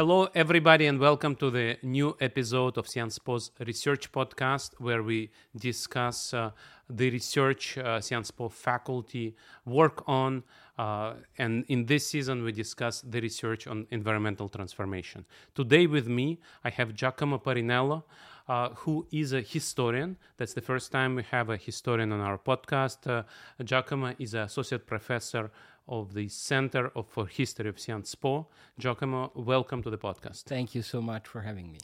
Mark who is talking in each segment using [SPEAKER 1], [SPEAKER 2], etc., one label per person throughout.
[SPEAKER 1] Hello, everybody, and welcome to the new episode of Sciences Po's research podcast, where we discuss uh, the research uh, Sciences Po faculty work on. Uh, and in this season, we discuss the research on environmental transformation. Today, with me, I have Giacomo Parrinello. Uh, who is a historian. That's the first time we have a historian on our podcast. Uh, Giacomo is an associate professor of the Center of, for History of Sciences Po. Giacomo, welcome to the podcast.
[SPEAKER 2] Thank you so much for having me.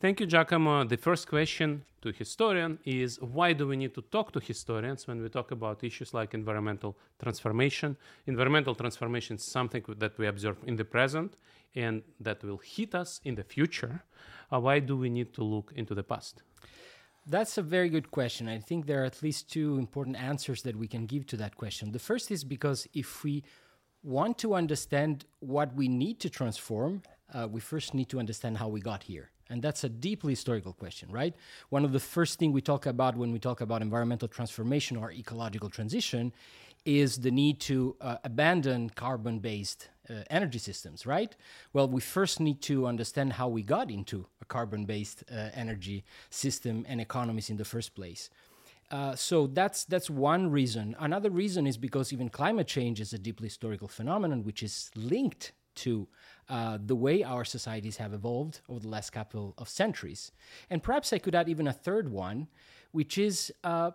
[SPEAKER 1] Thank you, Giacomo. The first question to historian is why do we need to talk to historians when we talk about issues like environmental transformation? Environmental transformation is something that we observe in the present and that will hit us in the future uh, why do we need to look into the past?
[SPEAKER 2] That's a very good question. I think there are at least two important answers that we can give to that question. The first is because if we want to understand what we need to transform, uh, we first need to understand how we got here. And that's a deeply historical question, right? One of the first things we talk about when we talk about environmental transformation or ecological transition is the need to uh, abandon carbon based uh, energy systems, right? Well, we first need to understand how we got into a carbon based uh, energy system and economies in the first place. Uh, so that's that's one reason. Another reason is because even climate change is a deeply historical phenomenon, which is linked to uh, the way our societies have evolved over the last couple of centuries. And perhaps I could add even a third one, which is uh,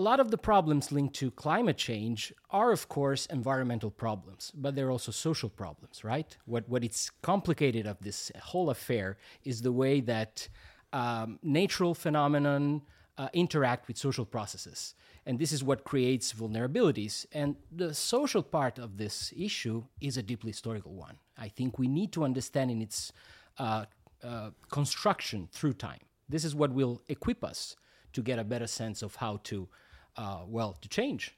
[SPEAKER 2] a lot of the problems linked to climate change are, of course, environmental problems, but they're also social problems, right? What, what it's complicated of this whole affair is the way that um, natural phenomenon uh, interact with social processes. And this is what creates vulnerabilities. And the social part of this issue is a deeply historical one. I think we need to understand in its uh, uh, construction through time. This is what will equip us to get a better sense of how to uh, well, to change.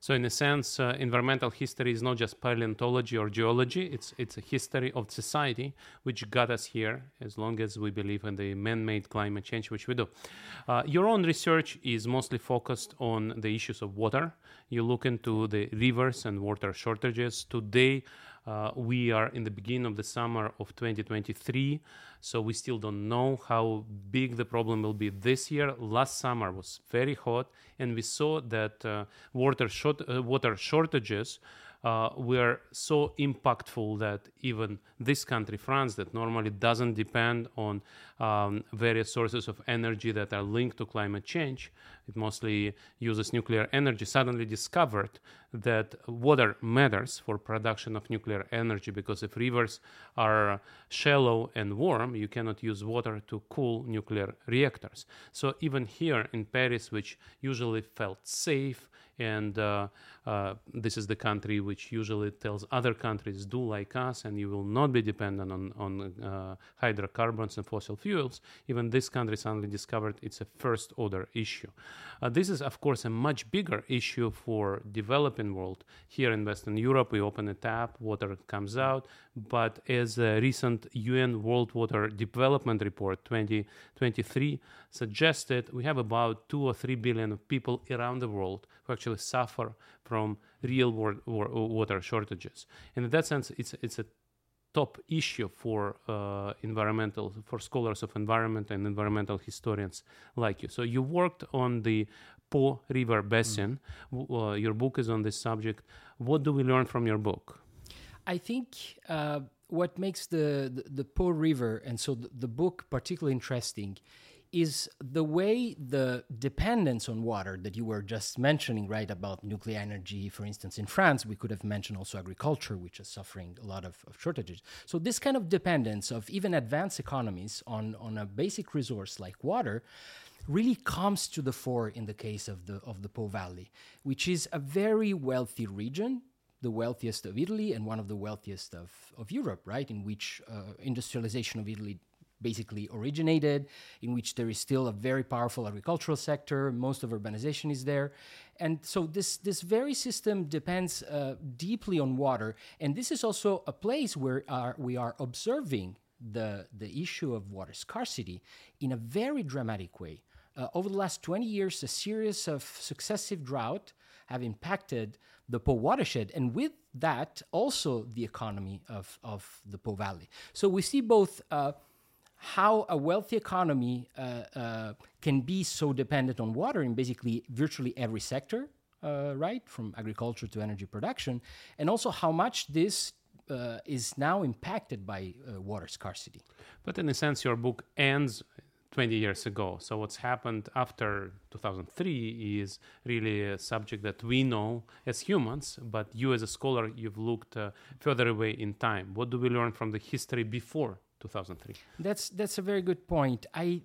[SPEAKER 1] So, in a sense, uh, environmental history is not just paleontology or geology, it's, it's a history of society which got us here as long as we believe in the man made climate change, which we do. Uh, your own research is mostly focused on the issues of water. You look into the rivers and water shortages. Today, uh, we are in the beginning of the summer of 2023, so we still don't know how big the problem will be this year. Last summer was very hot, and we saw that uh, water, short, uh, water shortages uh, were so impactful that even this country, France, that normally doesn't depend on um, various sources of energy that are linked to climate change, it mostly uses nuclear energy, suddenly discovered that water matters for production of nuclear energy because if rivers are shallow and warm, you cannot use water to cool nuclear reactors. So even here in Paris, which usually felt safe, and uh, uh, this is the country which usually tells other countries do like us and you will not be dependent on, on uh, hydrocarbons and fossil fuels even this country suddenly discovered it's a first order issue uh, this is of course a much bigger issue for developing world here in western europe we open a tap water comes out but as a recent un world water development report 2023 suggested we have about 2 or 3 billion of people around the world who actually suffer from real water shortages. And in that sense, it's it's a top issue for uh, environmental for scholars of environment and environmental historians like you. So you worked on the Po River Basin. Mm. Uh, your book is on this subject. What do we learn from your book?
[SPEAKER 2] I think uh, what makes the, the, the Po River and so the, the book particularly interesting is the way the dependence on water that you were just mentioning, right, about nuclear energy, for instance, in France, we could have mentioned also agriculture, which is suffering a lot of, of shortages. So, this kind of dependence of even advanced economies on, on a basic resource like water really comes to the fore in the case of the, of the Po Valley, which is a very wealthy region the wealthiest of Italy and one of the wealthiest of, of Europe, right? In which uh, industrialization of Italy basically originated, in which there is still a very powerful agricultural sector. Most of urbanization is there. And so this, this very system depends uh, deeply on water. And this is also a place where our, we are observing the, the issue of water scarcity in a very dramatic way. Uh, over the last 20 years, a series of successive drought have impacted the Po watershed, and with that, also the economy of, of the Po Valley. So we see both uh, how a wealthy economy uh, uh, can be so dependent on water in basically virtually every sector, uh, right, from agriculture to energy production, and also how much this uh, is now impacted by uh, water scarcity.
[SPEAKER 1] But in a sense, your book ends 20 years ago. So what's happened after 2003 is really a subject that we know as humans, but you as a scholar, you've looked uh, further away in time. What do we learn from the history before 2003?
[SPEAKER 2] That's that's a very good point. I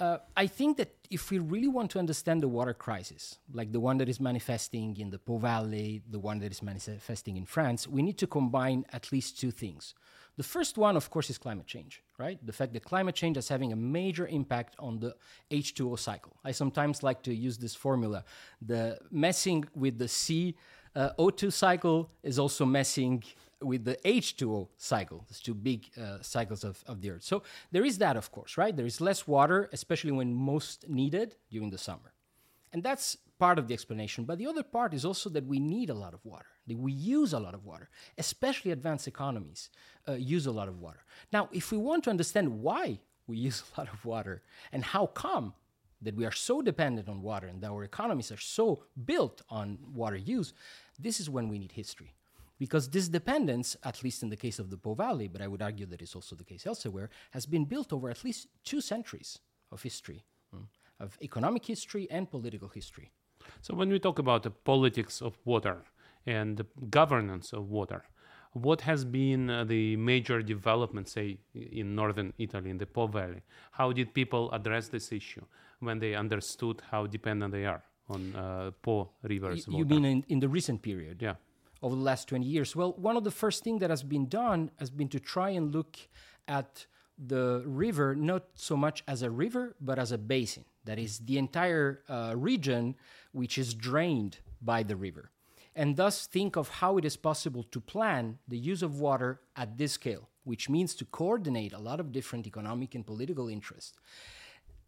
[SPEAKER 2] uh, I think that if we really want to understand the water crisis, like the one that is manifesting in the Po Valley, the one that is manifesting in France, we need to combine at least two things. The first one, of course, is climate change, right? The fact that climate change is having a major impact on the H2O cycle. I sometimes like to use this formula. The messing with the C uh, O2 cycle is also messing with the H2O cycle, these two big uh, cycles of, of the Earth. So there is that, of course, right? There is less water, especially when most needed during the summer. And that's part of the explanation. But the other part is also that we need a lot of water, that we use a lot of water, especially advanced economies uh, use a lot of water. Now, if we want to understand why we use a lot of water and how come that we are so dependent on water and that our economies are so built on water use, this is when we need history because this dependence, at least in the case of the Po Valley, but I would argue that is also the case elsewhere, has been built over at least two centuries of history, mm, of economic history and political history.
[SPEAKER 1] So, when we talk about the politics of water and the governance of water, what has been uh, the major development, say, in northern Italy, in the Po Valley? How did people address this issue when they understood how dependent they are on uh, Po rivers?
[SPEAKER 2] Y- you mean in, in the recent period?
[SPEAKER 1] Yeah
[SPEAKER 2] over the last 20 years? Well, one of the first things that has been done has been to try and look at the river not so much as a river, but as a basin. That is, the entire uh, region which is drained by the river. And thus think of how it is possible to plan the use of water at this scale, which means to coordinate a lot of different economic and political interests.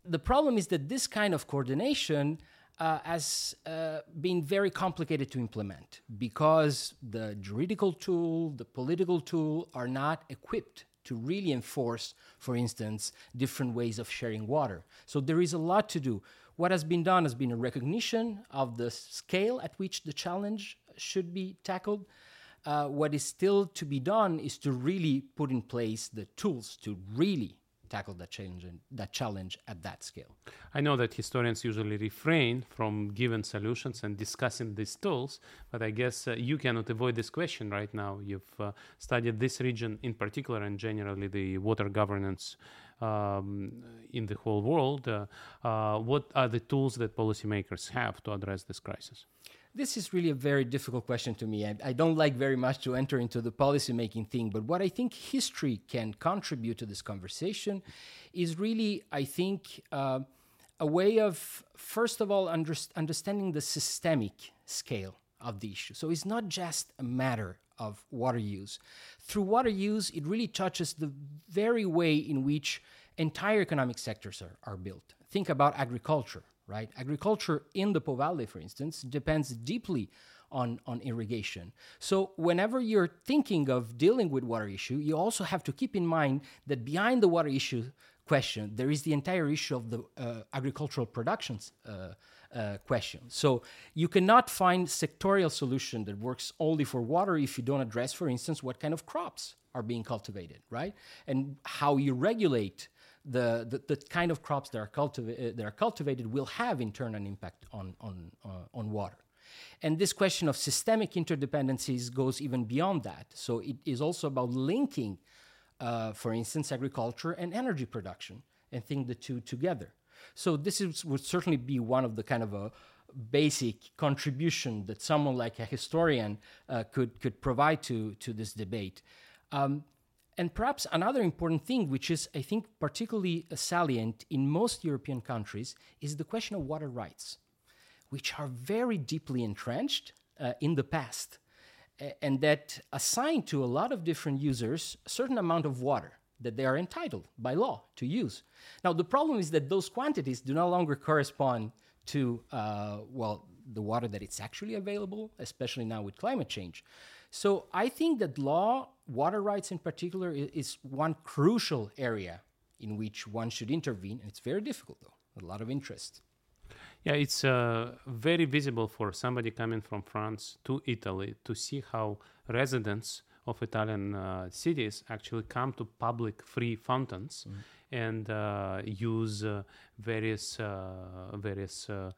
[SPEAKER 2] The problem is that this kind of coordination uh, has uh, been very complicated to implement because the juridical tool, the political tool are not equipped to really enforce, for instance, different ways of sharing water. So there is a lot to do. What has been done has been a recognition of the scale at which the challenge should be tackled. Uh, what is still to be done is to really put in place the tools to really tackle that challenge that challenge at that scale.
[SPEAKER 1] I know that historians usually refrain from giving solutions and discussing these tools, but I guess uh, you cannot avoid this question right now. You've uh, studied this region in particular and generally the water governance um, in the whole world. Uh, uh what are the tools that policymakers have to address this crisis?
[SPEAKER 2] This is really a very difficult question to me. I, I, don't like very much to enter into the policymaking thing, but what I think history can contribute to this conversation is really, I think, uh, a way of, first of all, under, understanding the systemic scale of the issue. So it's not just a matter of water use. Through water use, it really touches the very way in which entire economic sectors are, are built. Think about agriculture right? Agriculture in the Po Valley, for instance, depends deeply on, on irrigation. So whenever you're thinking of dealing with water issue, you also have to keep in mind that behind the water issue question, there is the entire issue of the uh, agricultural productions uh, uh, question. So you cannot find sectorial solution that works only for water if you don't address, for instance, what kind of crops are being cultivated, right? And how you regulate the, the, the, kind of crops that are, cultiva- uh, that are cultivated will have in turn an impact on, on, uh, on water. And this question of systemic interdependencies goes even beyond that. So it is also about linking, uh, for instance, agriculture and energy production and think the two together. So this is, would certainly be one of the kind of a basic contribution that someone like a historian uh, could, could provide to, to this debate. Um, and perhaps another important thing, which is, I think, particularly salient in most European countries, is the question of water rights, which are very deeply entrenched uh, in the past, and that assign to a lot of different users a certain amount of water that they are entitled by law to use. Now, the problem is that those quantities do no longer correspond to, uh, well, the water that it's actually available, especially now with climate change. So I think that law, water rights in particular, is, one crucial area in which one should intervene. And it's very difficult, though, a lot of interest.
[SPEAKER 1] Yeah, it's uh, very visible for somebody coming from France to Italy to see how residents of Italian uh, cities actually come to public free fountains mm. and uh, use uh, various uh, various uh,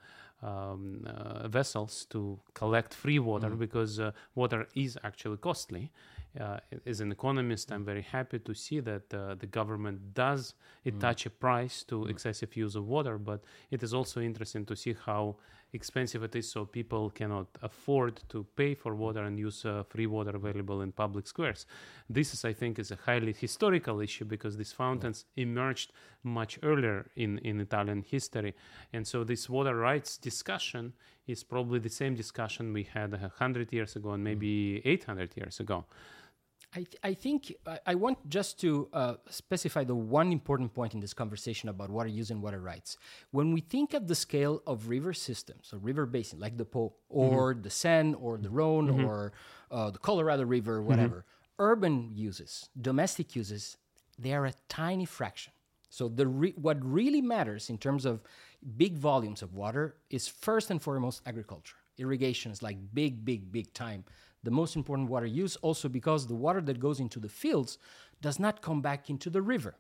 [SPEAKER 1] um, vessels to collect free water mm. because water is actually costly uh, as an economist, I'm very happy to see that uh, the government does attach mm. a price to mm. excessive use of water, but it is also interesting to see how expensive it is so people cannot afford to pay for water and use uh, free water available in public squares. This is i think is a highly historical issue because these fountains emerged much earlier in, in italian history. And so this water rights discussion is probably the same discussion we had 100 years ago and maybe 800 years ago
[SPEAKER 2] I, th- I think I, I, want just to uh, specify the one important point in this conversation about water use and water rights. When we think of the scale of river systems, a river basin like the Po or mm-hmm. the Seine or the Rhone mm-hmm. or uh, the Colorado River, mm-hmm. whatever, mm-hmm. urban uses, domestic uses, they are a tiny fraction. So the re- what really matters in terms of big volumes of water is first and foremost agriculture. Irrigation is like big, big, big time the most important water use, also because the water that goes into the fields does not come back into the river.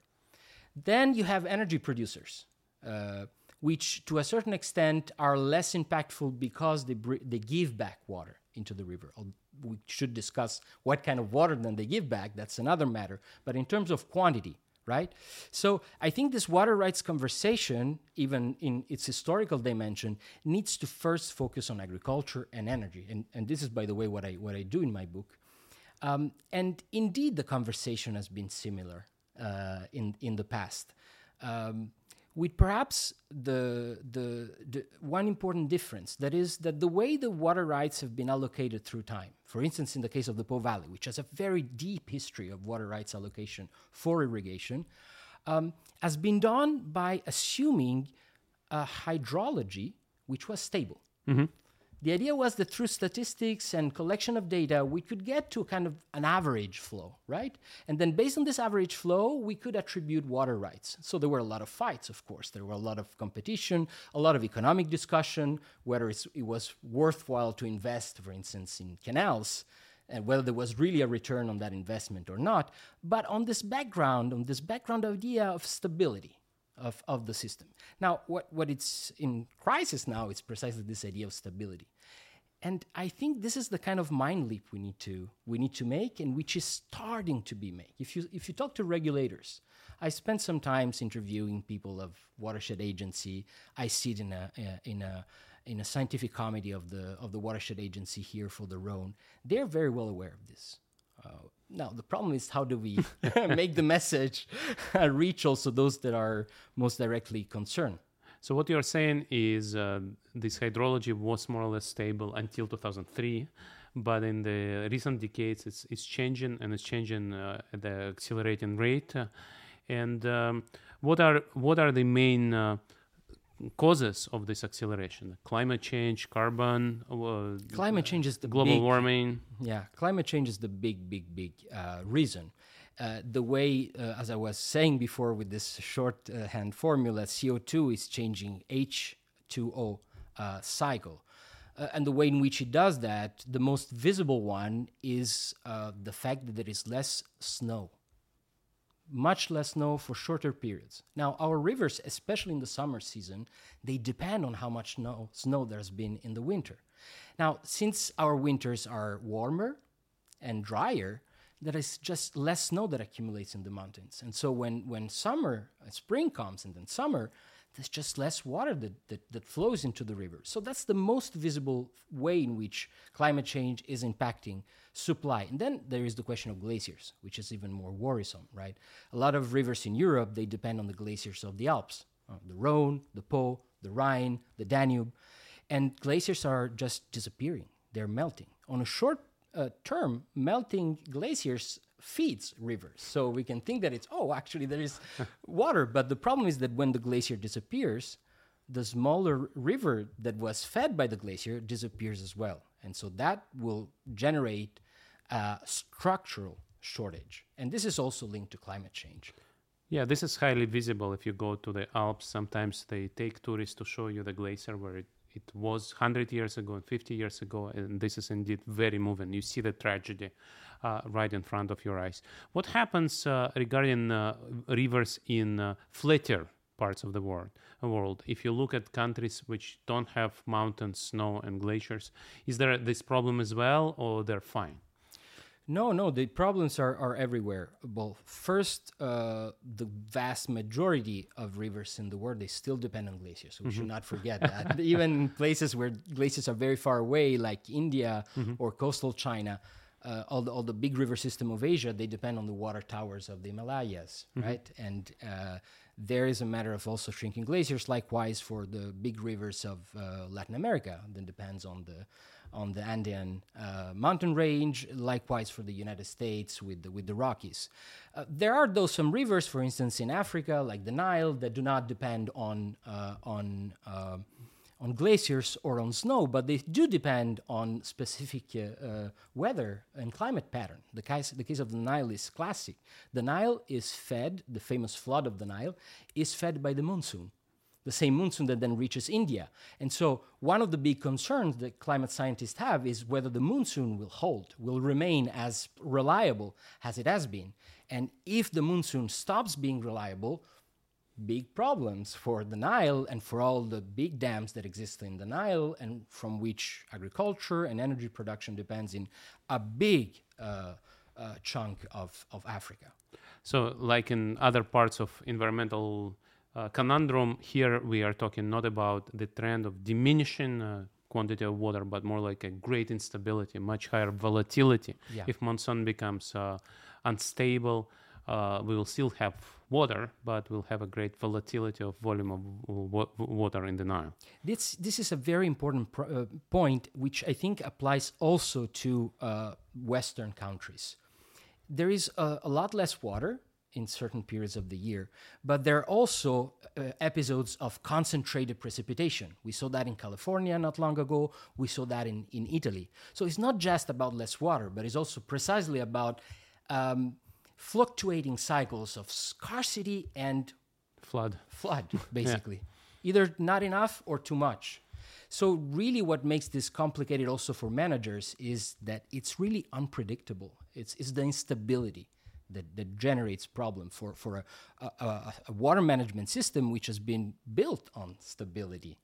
[SPEAKER 2] Then you have energy producers, uh, which to a certain extent are less impactful because they, br- they give back water into the river. We should discuss what kind of water then they give back, that's another matter. But in terms of quantity, right? So I think this water rights conversation, even in its historical dimension, needs to first focus on agriculture and energy. And, and this is, by the way, what I, what I do in my book. Um, and indeed, the conversation has been similar uh, in, in the past. Um, with perhaps the, the, the, one important difference that is that the way the water rights have been allocated through time, for instance, in the case of the Po Valley, which has a very deep history of water rights allocation for irrigation, um, has been done by assuming a hydrology which was stable. Mm-hmm. The idea was that through statistics and collection of data, we could get to kind of an average flow, right? And then based on this average flow, we could attribute water rights. So there were a lot of fights, of course. There were a lot of competition, a lot of economic discussion, whether it was worthwhile to invest, for instance, in canals, and whether there was really a return on that investment or not. But on this background, on this background idea of stability, of, of the system. Now, what, what it's in crisis now is precisely this idea of stability. And I think this is the kind of mind leap we need to we need to make, and which is starting to be made. If you if you talk to regulators, I spent some times interviewing people of watershed agency. I sit in a in a in a scientific committee of the of the watershed agency here for the Rhone. They're very well aware of this. Now the problem is how do we make the message reach also those that are most directly concerned?
[SPEAKER 1] So what you're saying is uh, this hydrology was more or less stable until 2003 but in the recent decades it's, it's changing and it's changing uh, at the accelerating rate. And um, what are what are the main uh, causes of this acceleration climate change carbon
[SPEAKER 2] uh, climate change is the
[SPEAKER 1] global
[SPEAKER 2] big,
[SPEAKER 1] warming.
[SPEAKER 2] Yeah climate change is the big big big uh, reason. Uh, the way uh, as i was saying before with this shorthand formula co2 is changing h2o uh, cycle. Uh, and the way in which it does that the most visible one is the fact that there is less snow much less snow for shorter periods. Now, our rivers, especially in the summer season, they depend on how much snow, snow there's been in the winter. Now, since our winters are warmer and drier, there is just less snow that accumulates in the mountains. And so when, when summer, uh, spring comes and then summer, there's just less water that, that, that flows into the river. So that's the most visible way in which climate change is impacting supply. And then there is the question of glaciers, which is even more worrisome, right? A lot of rivers in Europe, they depend on the glaciers of the Alps, uh, the Rhone, the Po, the Rhine, the Danube. And glaciers are just disappearing. They're melting. On a short uh, term, melting glaciers feeds rivers. So we can think that it's, oh, actually there is water. But the problem is that when the glacier disappears, the smaller river that was fed by the glacier disappears as well. And so that will generate a structural shortage. And this is also linked to climate change.
[SPEAKER 1] Yeah, this is highly visible if you go to the Alps. Sometimes they take tourists to show you the glacier where it, it was 100 years ago and 50 years ago. And this is indeed very moving. You see the tragedy uh, right in front of your eyes. What happens uh, regarding uh, rivers in uh, flatter parts of the world? world if you look at countries which don't have mountains snow and glaciers is there this problem as well or they're fine
[SPEAKER 2] no, no, the problems are, are everywhere. Well, first, uh, the vast majority of rivers in the world, they still depend on glaciers. So we mm-hmm. should not forget that. Even places where glaciers are very far away, like India mm-hmm. or coastal China, uh, all, the, all the big river system of Asia, they depend on the water towers of the Himalayas, mm-hmm. right? And uh, there is a matter of also shrinking glaciers. Likewise, for the big rivers of uh, Latin America, that depends on the on the Andean uh, mountain range. Likewise for the United States with the, with the Rockies. Uh, there are though some rivers, for instance, in Africa, like the Nile, that do not depend on uh, on uh, on glaciers or on snow, but they do depend on specific uh, uh, weather and climate pattern. The case, the case of the Nile is classic. The Nile is fed, the famous flood of the Nile, is fed by the monsoon the same monsoon that then reaches India. And so, one of the big concerns that climate scientists have is whether the monsoon will hold, will remain as reliable as it has been. And if the monsoon stops being reliable, big problems for the Nile and for all the big dams that exist in the Nile and from which agriculture and energy production depends in a big uh, uh, chunk of, of Africa.
[SPEAKER 1] So, like in other parts of environmental uh, conundrum here we are talking not about the trend of diminishing uh, quantity of water but more like a great instability much higher volatility yeah. if monsoon becomes uh, unstable uh, we will still have water, but we'll have a great volatility of volume of w- water in the Nile.
[SPEAKER 2] This this is a very important uh, point, which I think applies also to uh, Western countries. There is a, a, lot less water in certain periods of the year. But there are also uh, episodes of concentrated precipitation. We saw that in California not long ago. We saw that in, in Italy. So it's not just about less water, but it's also precisely about um, fluctuating cycles of scarcity and
[SPEAKER 1] flood.
[SPEAKER 2] Flood, basically. yeah. Either not enough or too much. So, really, what makes this complicated also for managers is that it's really unpredictable. It's, it's the instability that, that generates problem for, for a, a, a, water management system which has been built on stability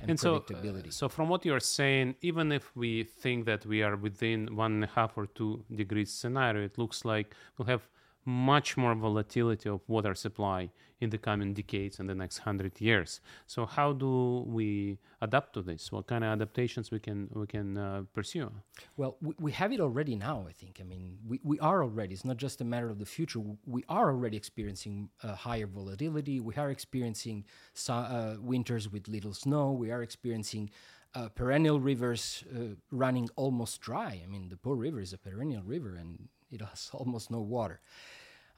[SPEAKER 2] and, and predictability.
[SPEAKER 1] So, uh, so, from what you're saying, even if we think that we are within one and a half or two degrees scenario, it looks like we'll have much more volatility of water supply in the coming decades and the next hundred years. So how do we adapt to this? What kind of adaptations we can we can uh, pursue?
[SPEAKER 2] Well, we, we have it already now. I think. I mean, we, we are already. It's not just a matter of the future. We are already experiencing uh, higher volatility. We are experiencing uh, winters with little snow. We are experiencing uh, perennial rivers uh, running almost dry. I mean, the Po River is a perennial river and it has almost no water.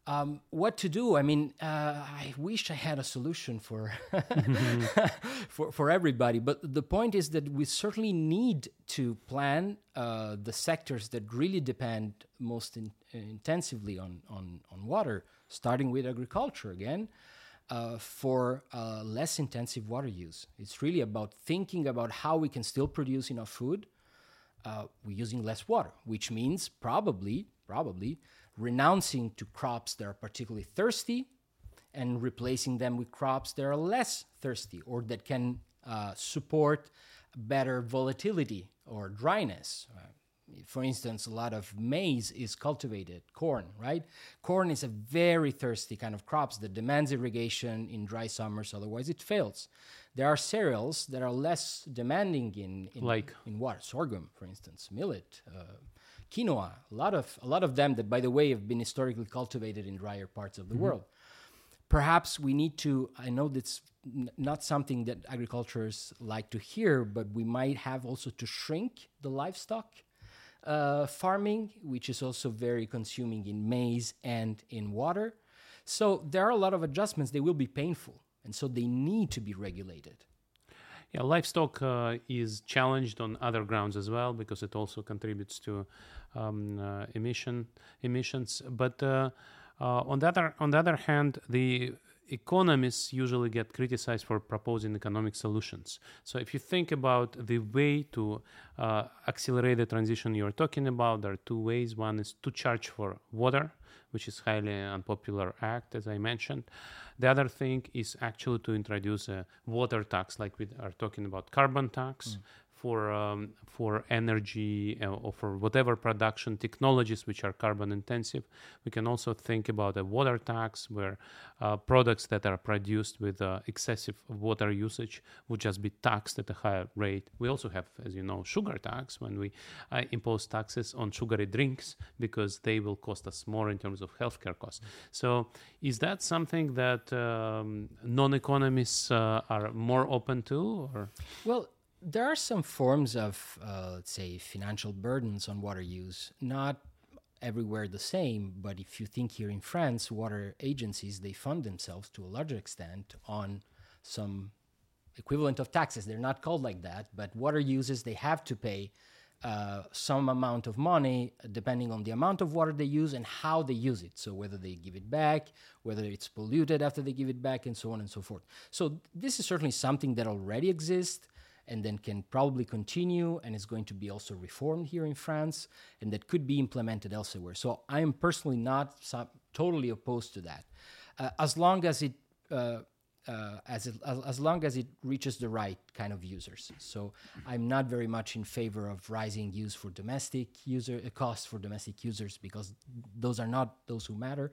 [SPEAKER 2] Um, what to do? I mean, uh, I wish I had a solution for, for for everybody. But the point is that we certainly need to plan uh, the sectors that really depend most in, intensively on, on on water, starting with agriculture again. Uh, for uh, less intensive water use. It's really about thinking about how we can still produce enough food uh, using less water, which means probably, probably renouncing to crops that are particularly thirsty and replacing them with crops that are less thirsty or that can uh, support better volatility or dryness. Uh, for instance, a lot of maize is cultivated, corn, right? Corn is a very thirsty kind of crops that demands irrigation in dry summers, otherwise it fails. There are cereals that are less demanding in, in,
[SPEAKER 1] like?
[SPEAKER 2] in water, sorghum, for instance, millet, uh, quinoa, a lot of a lot of them that, by the way, have been historically cultivated in drier parts of the mm-hmm. world. Perhaps we need to. I know that's n- not something that agriculturists like to hear, but we might have also to shrink the livestock uh, farming, which is also very consuming in maize and in water. So there are a lot of adjustments. They will be painful, and so they need to be regulated.
[SPEAKER 1] Yeah, livestock uh, is challenged on other grounds as well because it also contributes to um, uh, emission emissions. But uh, uh, on the other on the other hand, the economists usually get criticized for proposing economic solutions. So if you think about the way to uh, accelerate the transition you're talking about, there are two ways. One is to charge for water, which is highly unpopular act, as I mentioned. The other thing is actually to introduce a water tax, like we are talking about carbon tax, mm for um, for energy uh, or for whatever production technologies which are carbon intensive. We can also think about a water tax where uh, products that are produced with uh, excessive water usage would just be taxed at a higher rate. We also have, as you know, sugar tax when we uh, impose taxes on sugary drinks because they will cost us more in terms of healthcare costs. So, is that something that um, non-economists uh, are more open to? Or?
[SPEAKER 2] Well, there are some forms of, uh, let's say, financial burdens on water use. Not everywhere the same, but if you think here in France, water agencies they fund themselves to a larger extent on some equivalent of taxes. They're not called like that, but water users they have to pay uh, some amount of money depending on the amount of water they use and how they use it. So whether they give it back, whether it's polluted after they give it back, and so on and so forth. So this is certainly something that already exists and then can probably continue and is going to be also reformed here in France and that could be implemented elsewhere. So I am personally not so, totally opposed to that, uh, as long as it. Uh, uh, as, it, as long as it reaches the right kind of users. So I'm not very much in favor of rising use for domestic user uh, costs for domestic users because those are not those who matter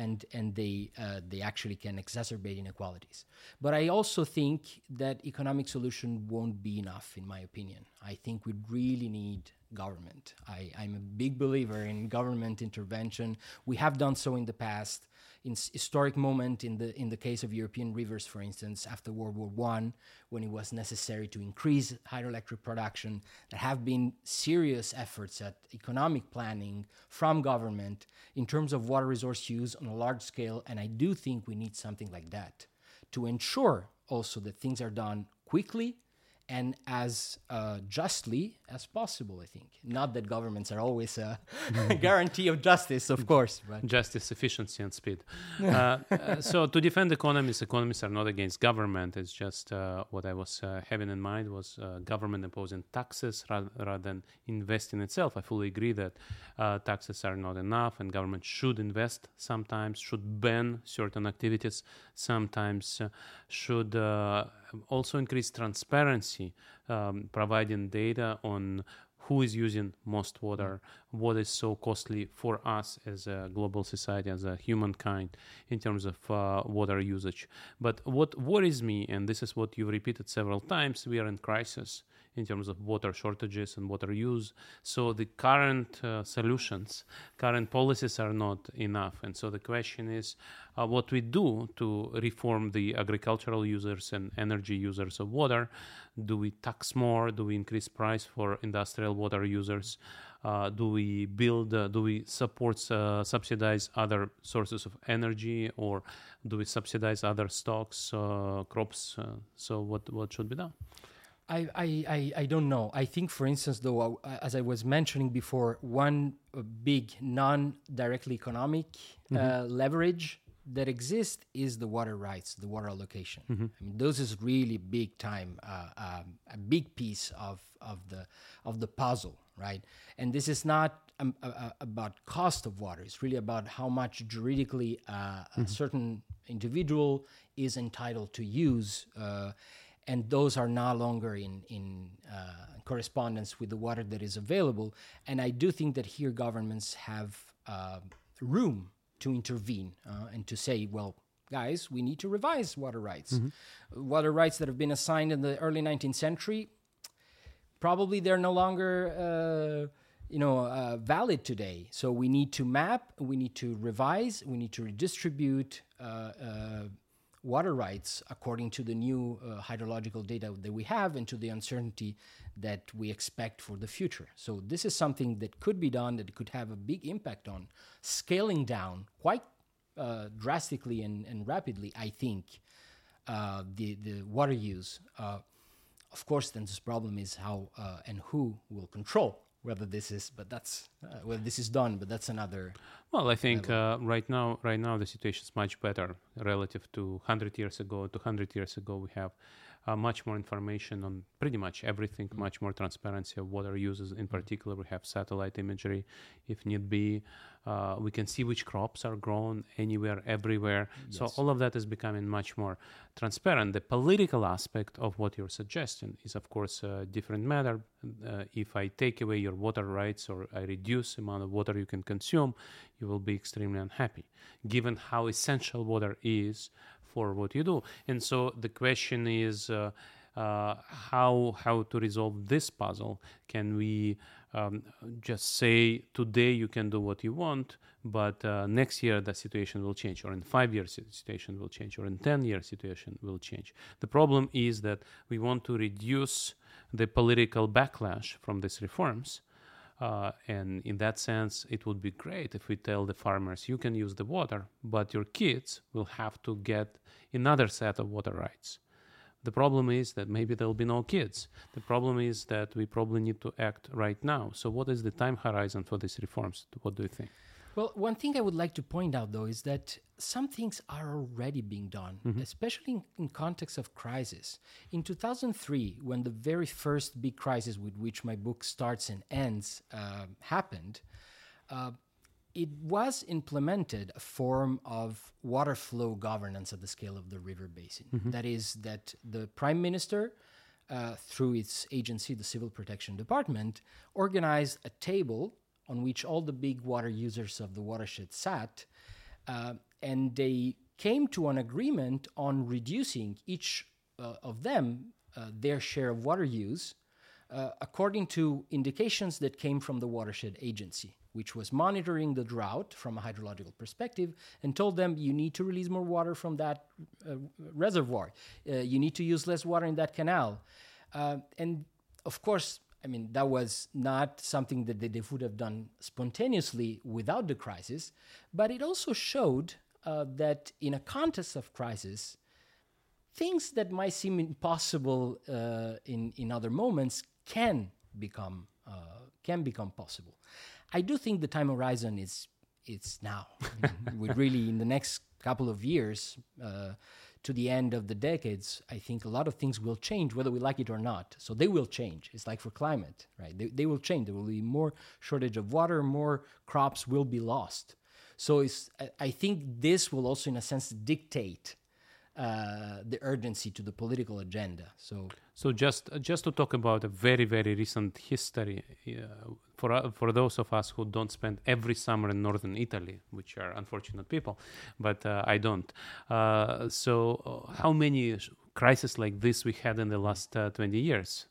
[SPEAKER 2] and and they uh, they actually can exacerbate inequalities. But I also think that economic solution won't be enough, in my opinion. I think we really need government. I, I'm a big believer in government intervention. We have done so in the past in historic moment in the in the case of European rivers, for instance, after World War One, when it was necessary to increase hydroelectric production, there have been serious efforts at economic planning from government in terms of water resource use on a large scale, and I do think we need something like that to ensure also that things are done quickly and as uh, justly as possible. I think not that governments are always a guarantee of justice, of course,
[SPEAKER 1] but justice, efficiency, and speed. uh, uh, so to defend economists, economists are not against government. It's just uh, what I was uh, having in mind was uh, government imposing taxes rather, rather, than investing itself. I fully agree that taxes are not enough, and government should invest sometimes, should ban certain activities, sometimes should also increase transparency, um, providing data on who is using most water, what is so costly for us as a global society, as a humankind, in terms of uh, water usage. But what worries me, and this is what you've repeated several times, we are in crisis in terms of water shortages and water use. So the current uh, solutions, current policies are not enough. And so the question is uh, what we do to reform the agricultural users and energy users of water. Do we tax more? Do we increase price for industrial water users? Uh, do we build, uh, do we support, uh, subsidize other sources of energy, or do we subsidize other stocks, uh, crops? Uh, so, what what should be done?
[SPEAKER 2] I, I, I, don't know. I think, for instance, though, uh, as I was mentioning before, one uh, big non directly economic uh, mm-hmm. leverage that exists is the water rights, the water allocation. Mm-hmm. I mean, those is really big time, uh, um, a big piece of, of, the, of the puzzle, right? And this is not um, uh, about cost of water. It's really about how much juridically mm-hmm. a certain individual is entitled to use and those are no longer in in uh, correspondence with the water that is available. And I do think that here governments have uh, room to intervene uh, and to say, well, guys, we need to revise water rights. Mm-hmm. Water rights that have been assigned in the early 19th century, probably they're no longer. Uh, you know, uh, valid today. So we need to map, we need to revise, we need to redistribute uh, water rights according to the new uh, hydrological data that we have and to the uncertainty that we expect for the future. So, this is something that could be done that could have a big impact on scaling down quite uh, drastically and, and, rapidly, I think, uh, the, the water use. Uh, Of course, then this problem is how uh, and who will control whether this is, but that's uh, whether this is done. But that's another.
[SPEAKER 1] Well, I think uh, right now, right now the situation is much better relative to 100 years ago. 200 years ago, we have uh, much more information on pretty much everything,
[SPEAKER 2] Mm.
[SPEAKER 1] much more transparency of water uses. In particular, we have satellite imagery, if need be. Uh, we can see which crops are grown anywhere, everywhere. So all of that is becoming much more transparent. The political aspect of what you're suggesting is, of course, a different matter. Uh, if I take away your water rights or I reduce the amount of water you can consume, you will be extremely unhappy, given how essential water is for what you do. And so the question is uh, uh, how how to resolve this puzzle. Can we um, just say today you can do what you want, but uh, next year the situation will change, or in five years the situation will change, or in ten years situation will change. The problem is that we want to reduce the political backlash from these reforms. Uh, and in that sense, it would be great if we tell the farmers, you can use the water, but your kids will have to get another set of water rights. The problem is that maybe there'll be no kids. The problem is that we probably need to act right now. So, what is the time horizon for these reforms? What do you think?
[SPEAKER 2] Well, one thing I would like to point out, though, is that some things are already being done, especially in, in context of crisis. In 2003, when the very first big crisis with which my book starts and ends uh, happened, uh, it was implemented a form of water flow governance at the scale of the river basin. That is, that the prime minister, uh, through its agency, the Civil Protection Department, organized a table on which all the big water users of the watershed sat, uh, and they came to an agreement on reducing each uh, of them uh, their share of water use uh, according to indications that came from the watershed agency, which was monitoring the drought from a hydrological perspective and told them you need to release more water from that uh, reservoir, uh, you need to use less water in that canal. Uh, and of course, I mean, that was not something that they, would have done spontaneously without the crisis, but it also showed uh, that in a context of crisis, things that might seem impossible uh, in in other moments can become uh, can become possible. I do think the time horizon is it's now. we really in the next couple of years. To the end of the decades, I think a lot of things will change, whether we like it or not. So they will change. It's like for climate, right? They, they will change. There will be more shortage of water, more crops will be lost. So it's, I think this will also, in a sense, dictate uh, the urgency to the political agenda. So
[SPEAKER 1] So just just to talk about a very very recent history uh, for uh, for those of us who don't spend every summer in northern Italy, which are unfortunate people, but uh, I don't. Uh, so uh, how many crises like this we had in the last uh, 20 years?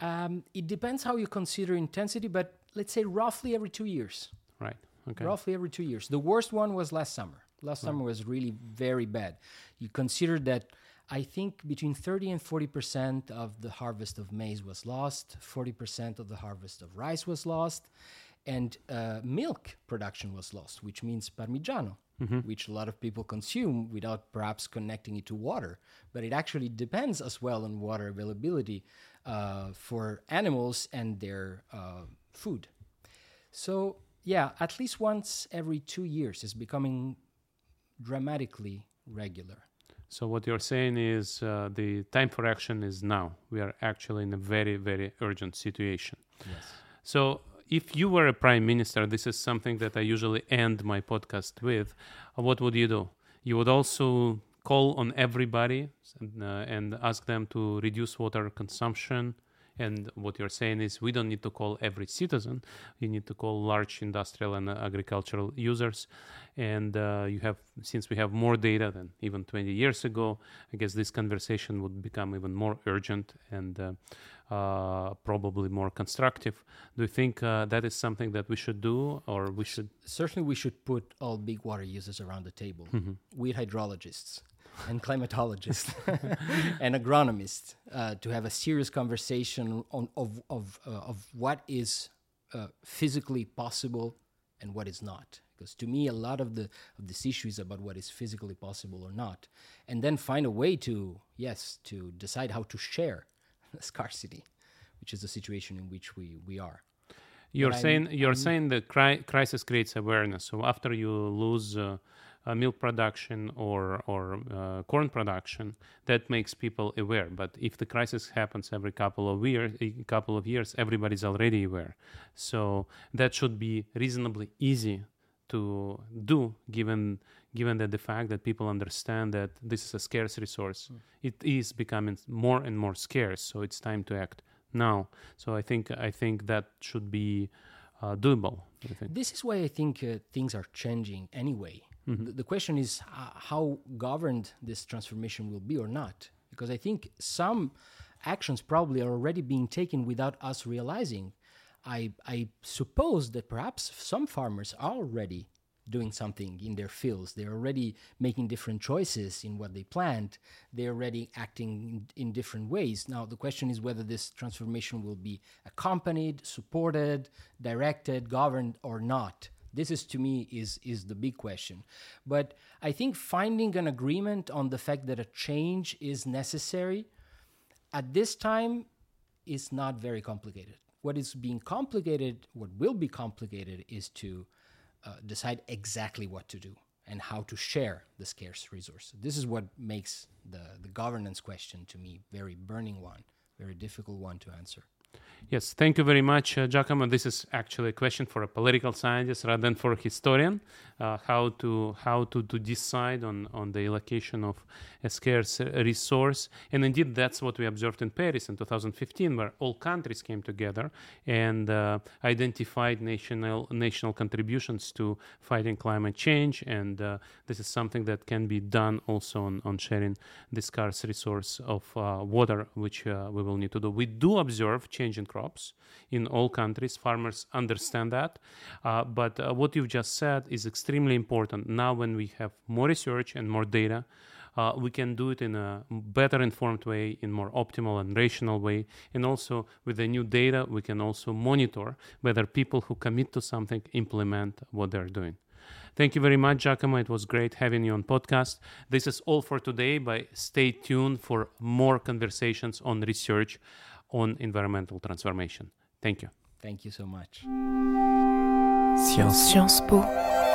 [SPEAKER 2] um, it depends how you consider intensity, but let's say roughly every two years.
[SPEAKER 1] Right. Okay.
[SPEAKER 2] roughly every two years. The worst one was last summer. Last summer was really very bad. You consider that I think between 30 and 40 percent of the harvest of maize was lost, 40 percent of the harvest of rice was lost, and uh, milk production was lost, which means parmigiano, which a lot of people consume without perhaps connecting it to water. But it actually depends as well on water availability uh, for animals and their uh, food. So yeah, at least once every two years is becoming dramatically regular.
[SPEAKER 1] So what you're saying is uh, the time for action is now. We are actually in a very very urgent situation.
[SPEAKER 2] Yes.
[SPEAKER 1] So, if you were a prime minister, this is something that I usually end my podcast with. uh, What would you do? You would also call on everybody and, uh, and ask them to reduce water consumption. And what you're saying is, we don't need to call every citizen. You need to call large industrial and agricultural users. And uh, you have, since we have more data than even 20 years ago, I guess this conversation would become even more urgent and uh, uh, probably more constructive. Do you think uh, that is something that we should do, or we should?
[SPEAKER 2] Certainly, we should put all big water users around the table. We hydrologists and climatologists and agronomists uh, to have a serious conversation on of of uh, of what is uh, physically possible and what is not. Because to me, a lot of the of this issue is about what is physically possible or not, and then find a way to yes to decide how to share scarcity, which is the situation in which we, we are.
[SPEAKER 1] You're
[SPEAKER 2] But I'm-
[SPEAKER 1] saying you're
[SPEAKER 2] I'm-
[SPEAKER 1] saying the cri- crisis creates awareness. So after you lose uh, uh, milk production or or uh, corn production, that makes people aware. But if the crisis happens every couple of years, a couple of years, everybody's already aware. So that should be reasonably easy to do, given given that the fact that people understand that this is a scarce resource, it is becoming more and more scarce. So it's time to act now. So I think I think that should be uh, doable. I think.
[SPEAKER 2] This is why I think uh, things are changing anyway. The, the question is uh, how governed this transformation will be or not. Because I think some actions probably are already being taken without us realizing. I, I suppose that perhaps some farmers are already doing something in their fields. They're already making different choices in what they plant. They're already acting in, in different ways. Now, the question is whether this transformation will be accompanied, supported, directed, governed, or not. This is to me is is the big question. But I think finding an agreement on the fact that a change is necessary at this time is not very complicated. What is being complicated, what will be complicated, is to uh, decide exactly what to do and how to share the scarce resource. This is what makes the, the governance question to me very burning one, very difficult one to answer.
[SPEAKER 1] Yes, thank you very much, uh, Giacomo. This is actually a question for a political scientist rather than for a historian. Uh, how to how to, to decide on, on the allocation of a scarce resource, and indeed that's what we observed in Paris in 2015, where all countries came together and uh, identified national national contributions to fighting climate change, and uh, this is something that can be done also on, on sharing the scarce resource of uh, water, which uh, we will need to do. We do observe in crops in all countries. Farmers understand that. Uh, but uh, what you've just said is extremely important. Now, when we have more research and more data, uh, we can do it in a better informed way, in more optimal and rational way. And also, with the new data, we can also monitor whether people who commit to something implement what they're doing. Thank you very much, Giacomo. It was great having you on podcast. This is all for today, but stay tuned for more conversations on research on environmental transformation. Thank you.
[SPEAKER 2] Thank you so much.
[SPEAKER 3] Sciences Po.